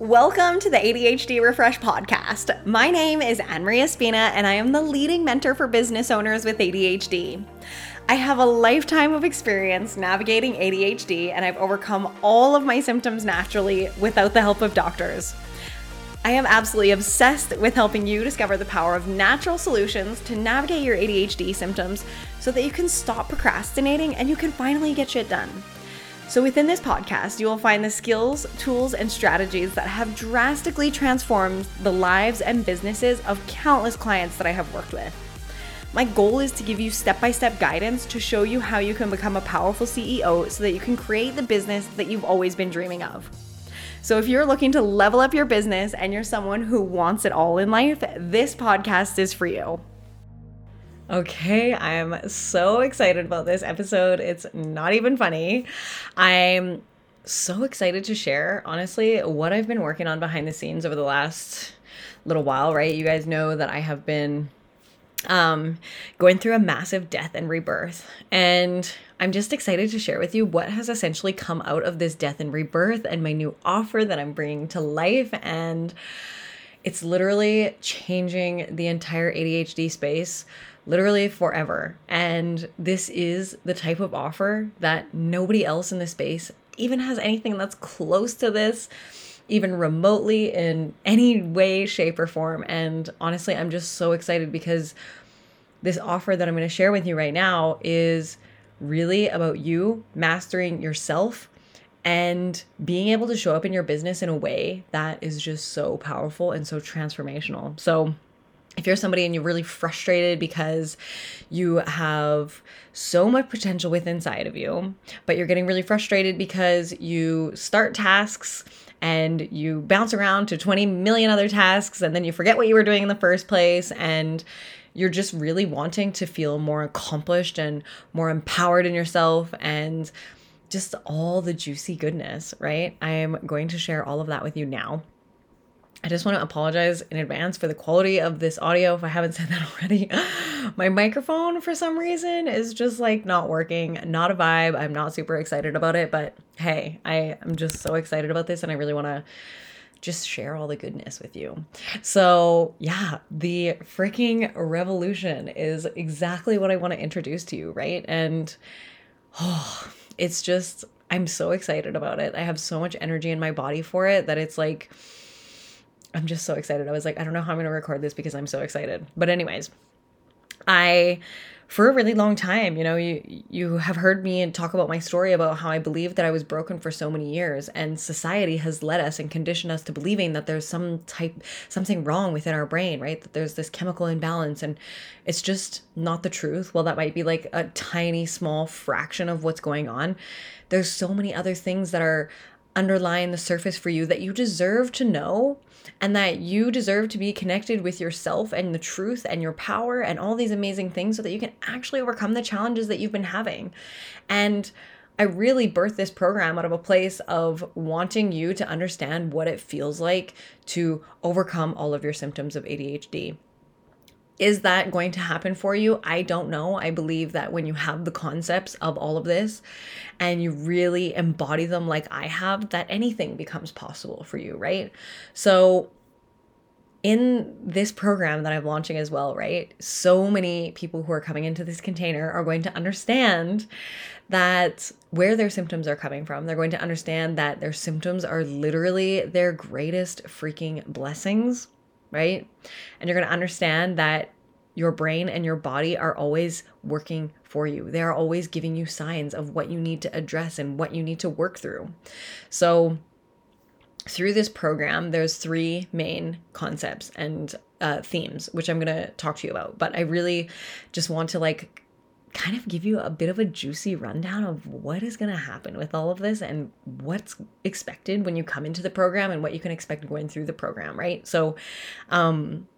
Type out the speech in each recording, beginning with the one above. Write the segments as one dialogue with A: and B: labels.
A: Welcome to the ADHD Refresh podcast. My name is Anne Maria Spina, and I am the leading mentor for business owners with ADHD. I have a lifetime of experience navigating ADHD, and I've overcome all of my symptoms naturally without the help of doctors. I am absolutely obsessed with helping you discover the power of natural solutions to navigate your ADHD symptoms so that you can stop procrastinating and you can finally get shit done. So, within this podcast, you will find the skills, tools, and strategies that have drastically transformed the lives and businesses of countless clients that I have worked with. My goal is to give you step by step guidance to show you how you can become a powerful CEO so that you can create the business that you've always been dreaming of. So, if you're looking to level up your business and you're someone who wants it all in life, this podcast is for you. Okay, I am so excited about this episode. It's not even funny. I'm so excited to share, honestly, what I've been working on behind the scenes over the last little while, right? You guys know that I have been um, going through a massive death and rebirth. And I'm just excited to share with you what has essentially come out of this death and rebirth and my new offer that I'm bringing to life. And it's literally changing the entire ADHD space literally forever. And this is the type of offer that nobody else in the space even has anything that's close to this, even remotely in any way, shape, or form. And honestly, I'm just so excited because this offer that I'm going to share with you right now is really about you mastering yourself and being able to show up in your business in a way that is just so powerful and so transformational. So, if you're somebody and you're really frustrated because you have so much potential within inside of you, but you're getting really frustrated because you start tasks and you bounce around to 20 million other tasks and then you forget what you were doing in the first place and you're just really wanting to feel more accomplished and more empowered in yourself and just all the juicy goodness, right? I am going to share all of that with you now. I just want to apologize in advance for the quality of this audio if I haven't said that already. My microphone, for some reason, is just like not working, not a vibe. I'm not super excited about it, but hey, I am just so excited about this and I really want to just share all the goodness with you. So, yeah, the freaking revolution is exactly what I want to introduce to you, right? And oh, it's just, I'm so excited about it. I have so much energy in my body for it that it's like, I'm just so excited. I was like, I don't know how I'm going to record this because I'm so excited. But anyways, I for a really long time, you know, you you have heard me talk about my story about how I believed that I was broken for so many years and society has led us and conditioned us to believing that there's some type something wrong within our brain, right? That there's this chemical imbalance and it's just not the truth. Well, that might be like a tiny small fraction of what's going on. There's so many other things that are underlying the surface for you that you deserve to know and that you deserve to be connected with yourself and the truth and your power and all these amazing things so that you can actually overcome the challenges that you've been having. And I really birthed this program out of a place of wanting you to understand what it feels like to overcome all of your symptoms of ADHD. Is that going to happen for you? I don't know. I believe that when you have the concepts of all of this and you really embody them like I have, that anything becomes possible for you, right? So, in this program that I'm launching as well, right? So many people who are coming into this container are going to understand that where their symptoms are coming from. They're going to understand that their symptoms are literally their greatest freaking blessings right? And you're going to understand that your brain and your body are always working for you. They are always giving you signs of what you need to address and what you need to work through. So, through this program, there's three main concepts and uh, themes, which I'm going to talk to you about. But I really just want to like kind of give you a bit of a juicy rundown of what is going to happen with all of this and what's expected when you come into the program and what you can expect going through the program, right? So, um,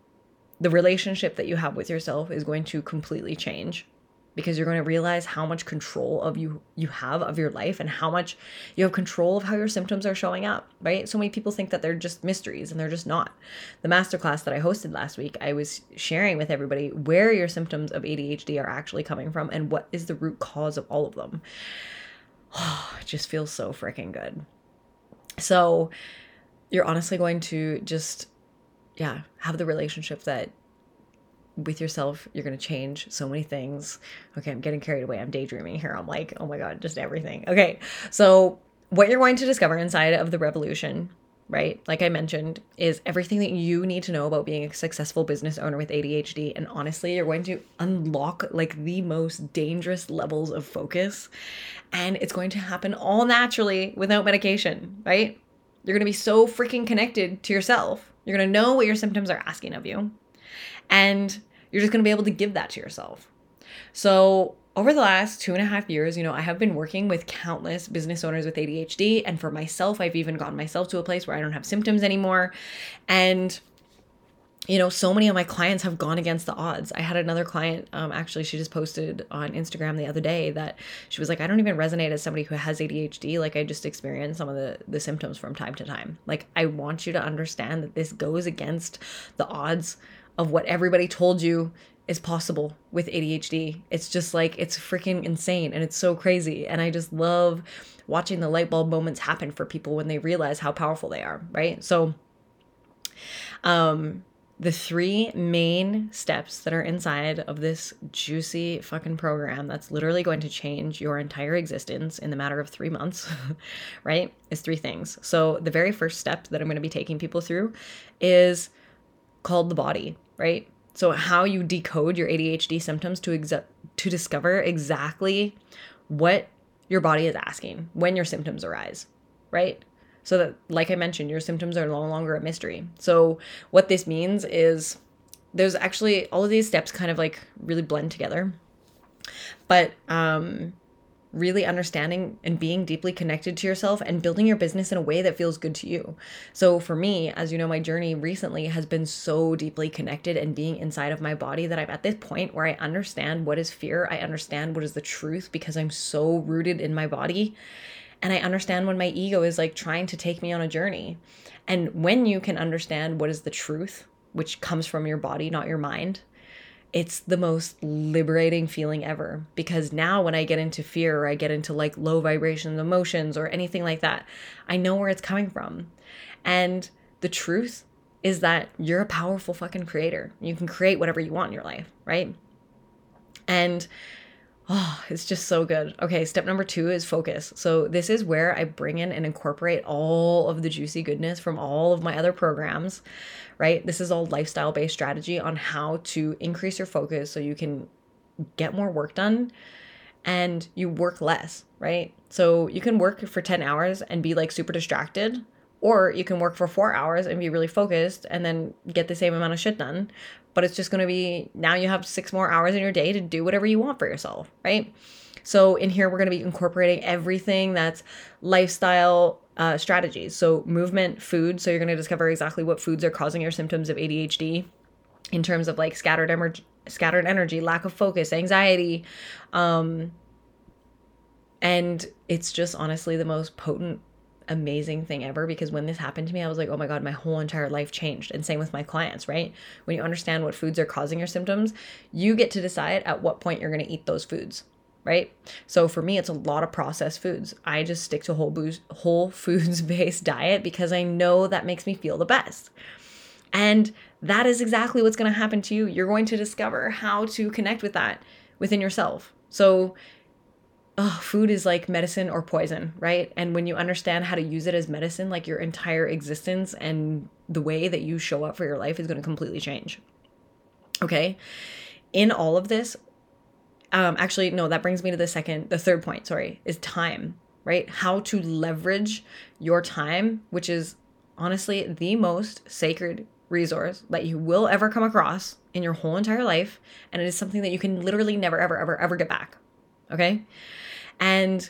A: the relationship that you have with yourself is going to completely change because you're going to realize how much control of you you have of your life and how much you have control of how your symptoms are showing up right? So many people think that they're just mysteries and they're just not. The masterclass that i hosted last week i was sharing with everybody where your symptoms of adhd are actually coming from and what is the root cause of all of them. Oh, it just feels so freaking good. So you're honestly going to just, yeah, have the relationship that with yourself, you're going to change so many things. Okay, I'm getting carried away. I'm daydreaming here. I'm like, oh my God, just everything. Okay, so what you're going to discover inside of the revolution right? Like I mentioned, is everything that you need to know about being a successful business owner with ADHD. And honestly, you're going to unlock like the most dangerous levels of focus. And it's going to happen all naturally without medication, right? You're going to be so freaking connected to yourself. You're going to know what your symptoms are asking of you. And you're just going to be able to give that to yourself. So, over the last two and a half years, you know, I have been working with countless business owners with ADHD. And for myself, I've even gotten myself to a place where I don't have symptoms anymore. And you know, so many of my clients have gone against the odds. I had another client, um, actually, she just posted on Instagram the other day that she was like, I don't even resonate as somebody who has ADHD. Like, I just experience some of the, the symptoms from time to time. Like, I want you to understand that this goes against the odds of what everybody told you is possible with ADHD. It's just like it's freaking insane and it's so crazy. And I just love watching the light bulb moments happen for people when they realize how powerful they are, right? So um the three main steps that are inside of this juicy fucking program that's literally going to change your entire existence in the matter of three months, right? Is three things. So, the very first step that I'm going to be taking people through is called the body, right? So how you decode your ADHD symptoms to exa- to discover exactly what your body is asking when your symptoms arise, right? So that like I mentioned, your symptoms are no longer a mystery. So what this means is there's actually all of these steps kind of like really blend together. But um really understanding and being deeply connected to yourself and building your business in a way that feels good to you. So, for me, as you know, my journey recently has been so deeply connected and being inside of my body that I'm at this point where I understand what is fear. I understand what is the truth because I'm so rooted in my body. And I understand when my ego is like trying to take me on a journey. And when you can understand what is the truth, which comes from your body, not your mind, it's the most liberating feeling ever because now when I get into fear or I get into like low vibration emotions or anything like that, I know where it's coming from. And the truth is that you're a powerful fucking creator. You can create whatever you want in your life, right? And Oh, it's just so good. Okay, step number two is focus. So, this is where I bring in and incorporate all of the juicy goodness from all of my other programs, right? This is all lifestyle based strategy on how to increase your focus so you can get more work done and you work less, right? So, you can work for 10 hours and be like super distracted, or you can work for four hours and be really focused and then get the same amount of shit done but it's just going to be now you have six more hours in your day to do whatever you want for yourself, right? So in here, we're going to be incorporating everything that's lifestyle uh, strategies. So movement, food. So you're going to discover exactly what foods are causing your symptoms of ADHD in terms of like scattered energy, scattered energy, lack of focus, anxiety, um, and it's just honestly the most potent amazing thing ever because when this happened to me, I was like, oh my God, my whole entire life changed. And same with my clients, right? When you understand what foods are causing your symptoms, you get to decide at what point you're going to eat those foods. Right. So for me, it's a lot of processed foods. I just stick to whole booze, whole foods based diet because I know that makes me feel the best. And that is exactly what's going to happen to you. You're going to discover how to connect with that within yourself. So oh, food is like medicine or poison, right? And when you understand how to use it as medicine, like your entire existence and the way that you show up for your life is going to completely change. Okay. In all of this, um, actually, no, that brings me to the second, the third point, sorry, is time, right? How to leverage your time, which is honestly the most sacred resource that you will ever come across in your whole entire life. And it is something that you can literally never, ever, ever, ever get back. Okay. And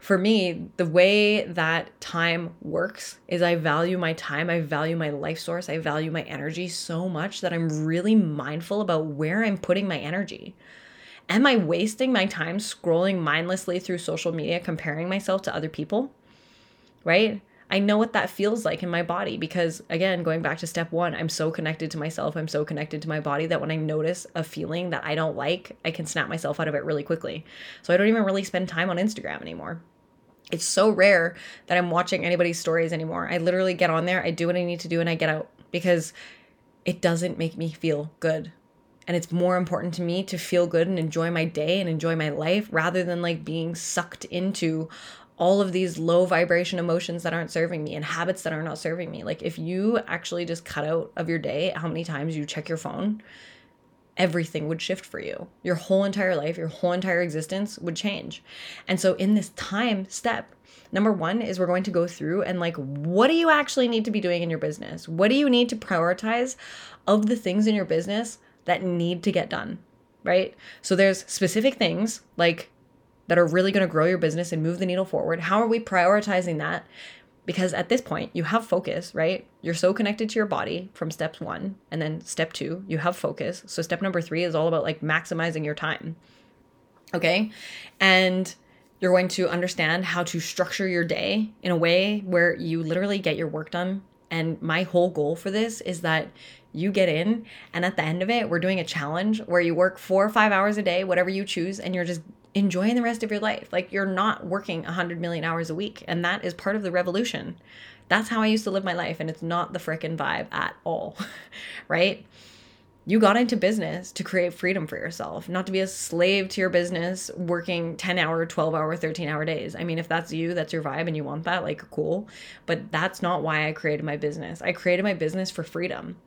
A: for me, the way that time works is I value my time, I value my life source, I value my energy so much that I'm really mindful about where I'm putting my energy. Am I wasting my time scrolling mindlessly through social media, comparing myself to other people? Right? I know what that feels like in my body because, again, going back to step one, I'm so connected to myself. I'm so connected to my body that when I notice a feeling that I don't like, I can snap myself out of it really quickly. So I don't even really spend time on Instagram anymore. It's so rare that I'm watching anybody's stories anymore. I literally get on there, I do what I need to do, and I get out because it doesn't make me feel good. And it's more important to me to feel good and enjoy my day and enjoy my life rather than like being sucked into all of these low vibration emotions that aren't serving me and habits that are not serving me. Like if you actually just cut out of your day how many times you check your phone, everything would shift for you. Your whole entire life, your whole entire existence would change. And so in this time step, number 1 is we're going to go through and like what do you actually need to be doing in your business? What do you need to prioritize of the things in your business that need to get done? Right? So there's specific things like that are really going to grow your business and move the needle forward. How are we prioritizing that? Because at this point, you have focus, right? You're so connected to your body from step one. And then step two, you have focus. So step number three is all about like maximizing your time. Okay. And you're going to understand how to structure your day in a way where you literally get your work done. And my whole goal for this is that you get in, and at the end of it, we're doing a challenge where you work four or five hours a day, whatever you choose, and you're just enjoying the rest of your life. Like you're not working 100 million hours a week. And that is part of the revolution. That's how I used to live my life. And it's not the frickin' vibe at all, right? You got into business to create freedom for yourself, not to be a slave to your business, working 10 hour, 12 hour, 13 hour days. I mean, if that's you, that's your vibe and you want that, like, cool. But that's not why I created my business. I created my business for freedom.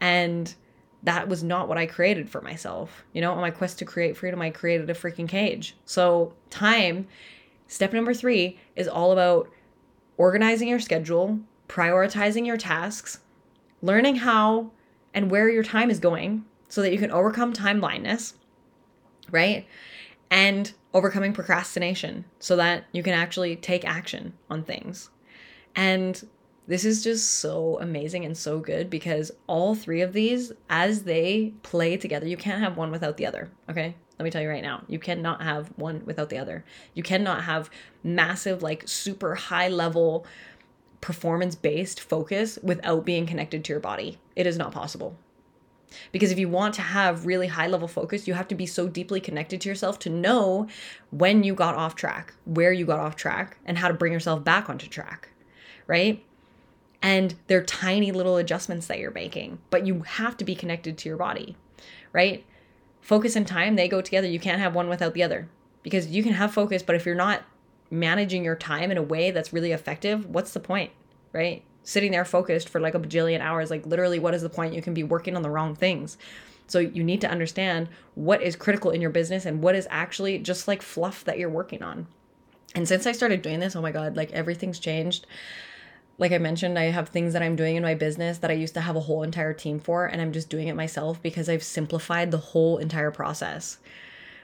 A: And that was not what I created for myself. You know, on my quest to create freedom, I created a freaking cage. So, time, step number three, is all about organizing your schedule, prioritizing your tasks, learning how and where your time is going so that you can overcome time blindness, right? And overcoming procrastination so that you can actually take action on things. And this is just so amazing and so good because all three of these, as they play together, you can't have one without the other. Okay. Let me tell you right now, you cannot have one without the other. You cannot have massive, like super high level performance based focus without being connected to your body. It is not possible. Because if you want to have really high level focus, you have to be so deeply connected to yourself to know when you got off track, where you got off track, and how to bring yourself back onto track, right? And they're tiny little adjustments that you're making, but you have to be connected to your body, right? Focus and time, they go together. You can't have one without the other because you can have focus, but if you're not managing your time in a way that's really effective, what's the point, right? Sitting there focused for like a bajillion hours, like literally, what is the point? You can be working on the wrong things. So you need to understand what is critical in your business and what is actually just like fluff that you're working on. And since I started doing this, oh my God, like everything's changed like I mentioned, I have things that I'm doing in my business that I used to have a whole entire team for, and I'm just doing it myself because I've simplified the whole entire process.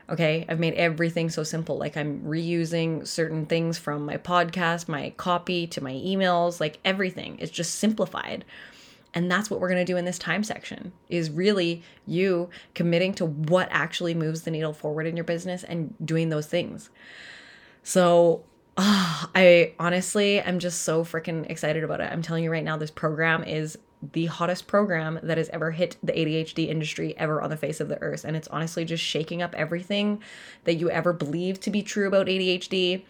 A: Okay, I've made everything so simple. Like I'm reusing certain things from my podcast, my copy to my emails, like everything. It's just simplified. And that's what we're going to do in this time section is really you committing to what actually moves the needle forward in your business and doing those things. So, oh, I honestly am just so freaking excited about it. I'm telling you right now, this program is the hottest program that has ever hit the ADHD industry ever on the face of the earth. And it's honestly just shaking up everything that you ever believed to be true about ADHD.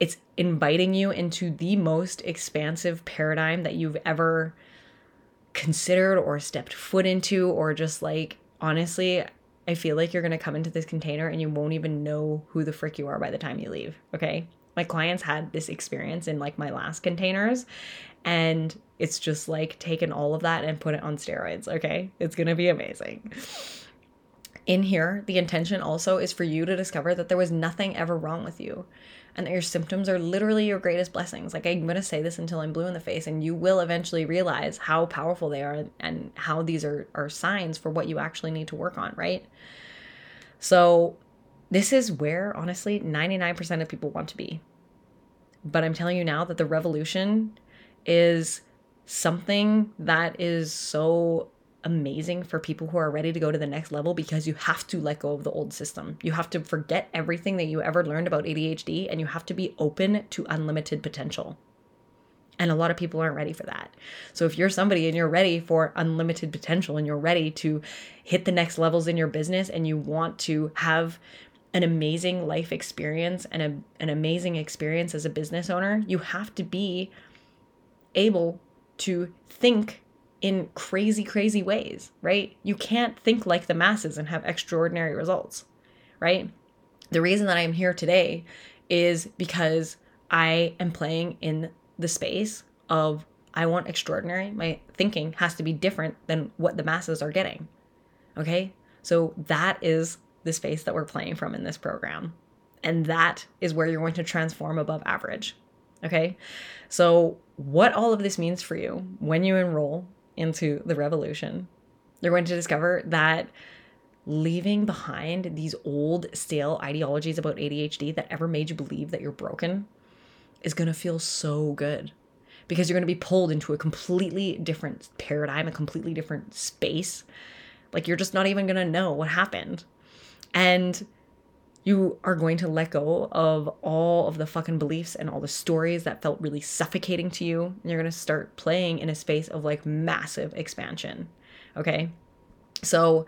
A: It's inviting you into the most expansive paradigm that you've ever considered or stepped foot into, or just like, honestly, I feel like you're gonna come into this container and you won't even know who the frick you are by the time you leave. Okay my clients had this experience in like my last containers and it's just like taken all of that and put it on steroids okay? It's to be amazing. In here the intention also is for you to discover that there was nothing ever wrong with you and that your symptoms are literally your greatest blessings. Like i'm to say this until i'm blue in the face and you will eventually realize how powerful they are and how these are are signs for what you actually need to work on right? So this is where honestly 99% of people want to be but I'm telling you now that the revolution is something that is so amazing for people who are ready to go to the next level because you have to let go of the old system. You have to forget everything that you ever learned about ADHD and you have to be open to unlimited potential. And a lot of people aren't ready for that. So if you're somebody and you're ready for unlimited potential and you're ready to hit the next levels in your business and you want to have an amazing life experience and a, an amazing experience as a business owner, you have to be able to think in crazy, crazy ways, right? You can't think like the masses and have extraordinary results, right? The reason that I'm here today is because I am playing in the space of I want extraordinary. My thinking has to be different than what the masses are getting. Okay? So that is the space that we're playing from in this program. And that is where you're going to transform above average. Okay? So, what all of this means for you when you enroll into the revolution, you're going to discover that leaving behind these old, stale ideologies about ADHD that ever made you believe that you're broken is going to feel so good because you're going to be pulled into a completely different paradigm, a completely different space. Like you're just not even going to know what happened. And you are going to let go of all of the fucking beliefs and all the stories that felt really suffocating to you. And you're going to start playing in a space of like massive expansion. Okay. So,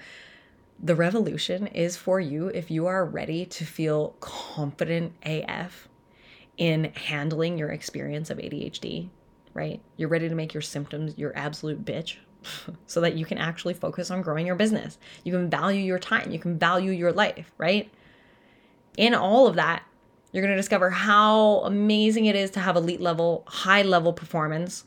A: the revolution is for you if you are ready to feel confident AF in handling your experience of ADHD, right? You're ready to make your symptoms your absolute bitch so that you can actually focus on growing your business. You can value your time, you can value your life, right? In all of that, you're going to discover how amazing it is to have elite level, high level performance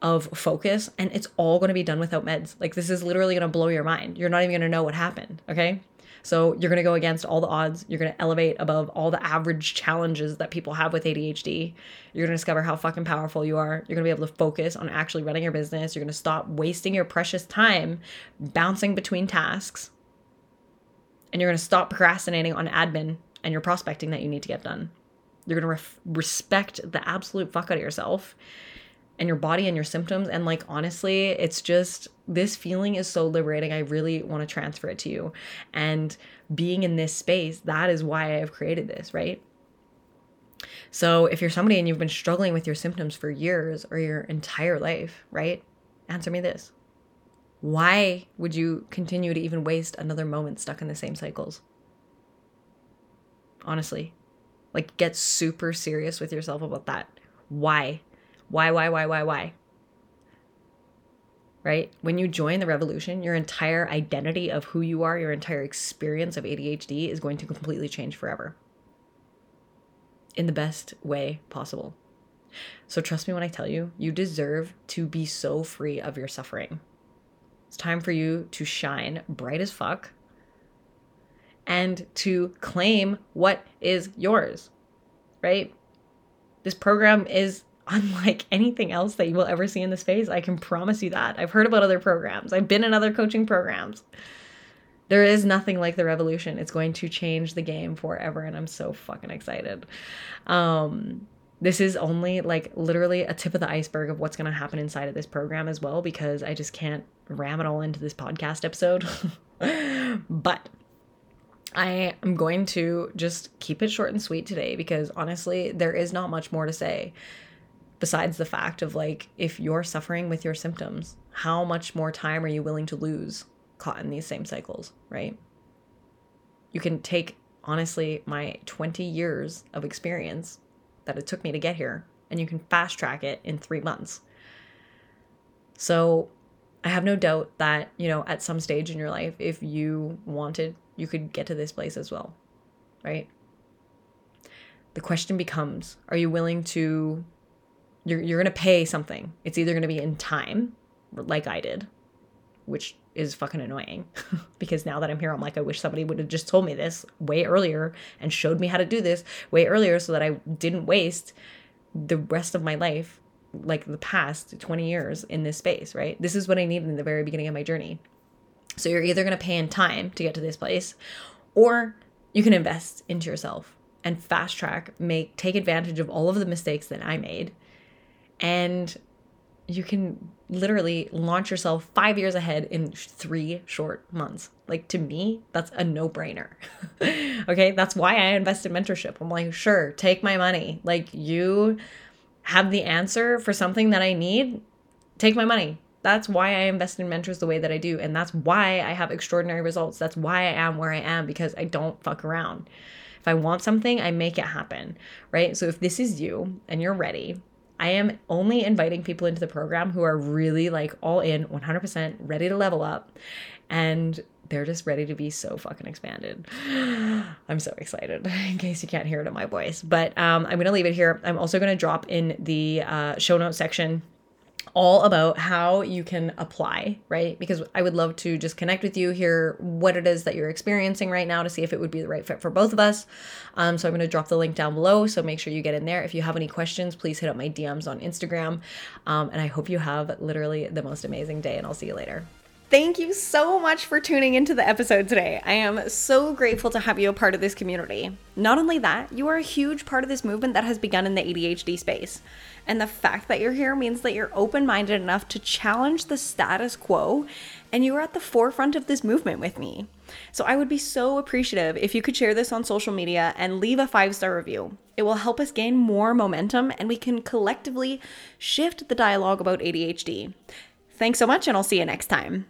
A: of focus and it's all going to be done without meds. Like this is literally going to blow your mind. You're not even going to know what happened, okay? So you're going to go against all the odds. You're going to elevate above all the average challenges that people have with ADHD. You're going to discover how fucking powerful you are. You're going to be able to focus on actually running your business. You're going to stop wasting your precious time bouncing between tasks. And you're going to stop procrastinating on admin and your prospecting that you need to get done. You're going to respect the absolute fuck out of yourself and your body and your symptoms. And like, honestly, it's just this feeling is so liberating. I really want to transfer it to you. And being in this space, that is why I have created this, right? So if you're somebody and you've been struggling with your symptoms for years or your entire life, right? Answer me this. Why would you continue to even waste another moment stuck in the same cycles? Honestly, like get super serious with yourself about that. Why? Why, why, why, why, why? Right? When you join the revolution, your entire identity of who you are, your entire experience of ADHD is going to completely change forever in the best way possible. So trust me when I tell you, you deserve to be so free of your suffering. It's time for you to shine bright as fuck and to claim what is yours, right? This program is unlike anything else that you will ever see in the space. I can promise you that. I've heard about other programs, I've been in other coaching programs. There is nothing like the revolution. It's going to change the game forever, and I'm so fucking excited. Um, this is only like literally a tip of the iceberg of what's going to happen inside of this program as well, because I just can't ram it all into this podcast episode. but I am going to just keep it short and sweet today because honestly, there is not much more to say besides the fact of like if you're suffering with your symptoms how much more time are you willing to lose caught in these same cycles right? You can take honestly my 20 years of experience that it took me to get here and you can fast track it in 3 months. So i have no doubt that you know at some stage in your life if you wanted you could get to this place as well right? The question becomes are you willing to you're you're to pay something. It's either to be in time, like I did, which is fucking annoying because now that I'm here, I'm like, I wish somebody would have just told me this way earlier and showed me how to do this way earlier so that I didn't waste the rest of my life, like the past 20 years in this space, right? This is what I needed in the very beginning of my journey. So you're either going to pay in time to get to this place or you can invest into yourself and fast track, make take advantage of all of the mistakes that I made and you can literally launch yourself five years ahead in three short months. Like to me, that's a no brainer. okay, that's why I invest in mentorship. I'm like, sure, take my money. Like you have the answer for something that I need, take my money. That's why I invest in mentors the way that I do. And that's why I have extraordinary results. That's why I am where I am because I don't fuck around. If I want something, I make it happen, right? So if this is you and you're ready, I am only inviting people into the program who are really like all in, 100% ready to level up. And they're just ready to be so fucking expanded. I'm so excited in case you can't hear it in my voice. But um, I'm going to leave it here. I'm also going to drop in the uh, show notes section all about how you can apply, right? Because I would love to just connect with you, hear what it is that you're experiencing right now to see if it would be the right fit for both of us. Um, so I'm going to drop the link down below. So make sure you get in there. If you have any questions, please hit up my DMs on Instagram. Um, and I hope you have literally the most amazing day, and I'll see you later. Thank you so much for tuning into the episode today. I am so grateful to have you a part of this community. Not only that, you are a huge part of this movement that has begun in the ADHD space. And the fact that you're here means that you're open minded enough to challenge the status quo and you are at the forefront of this movement with me. So I would be so appreciative if you could share this on social media and leave a five star review. It will help us gain more momentum and we can collectively shift the dialogue about ADHD. Thanks so much, and I'll see you next time.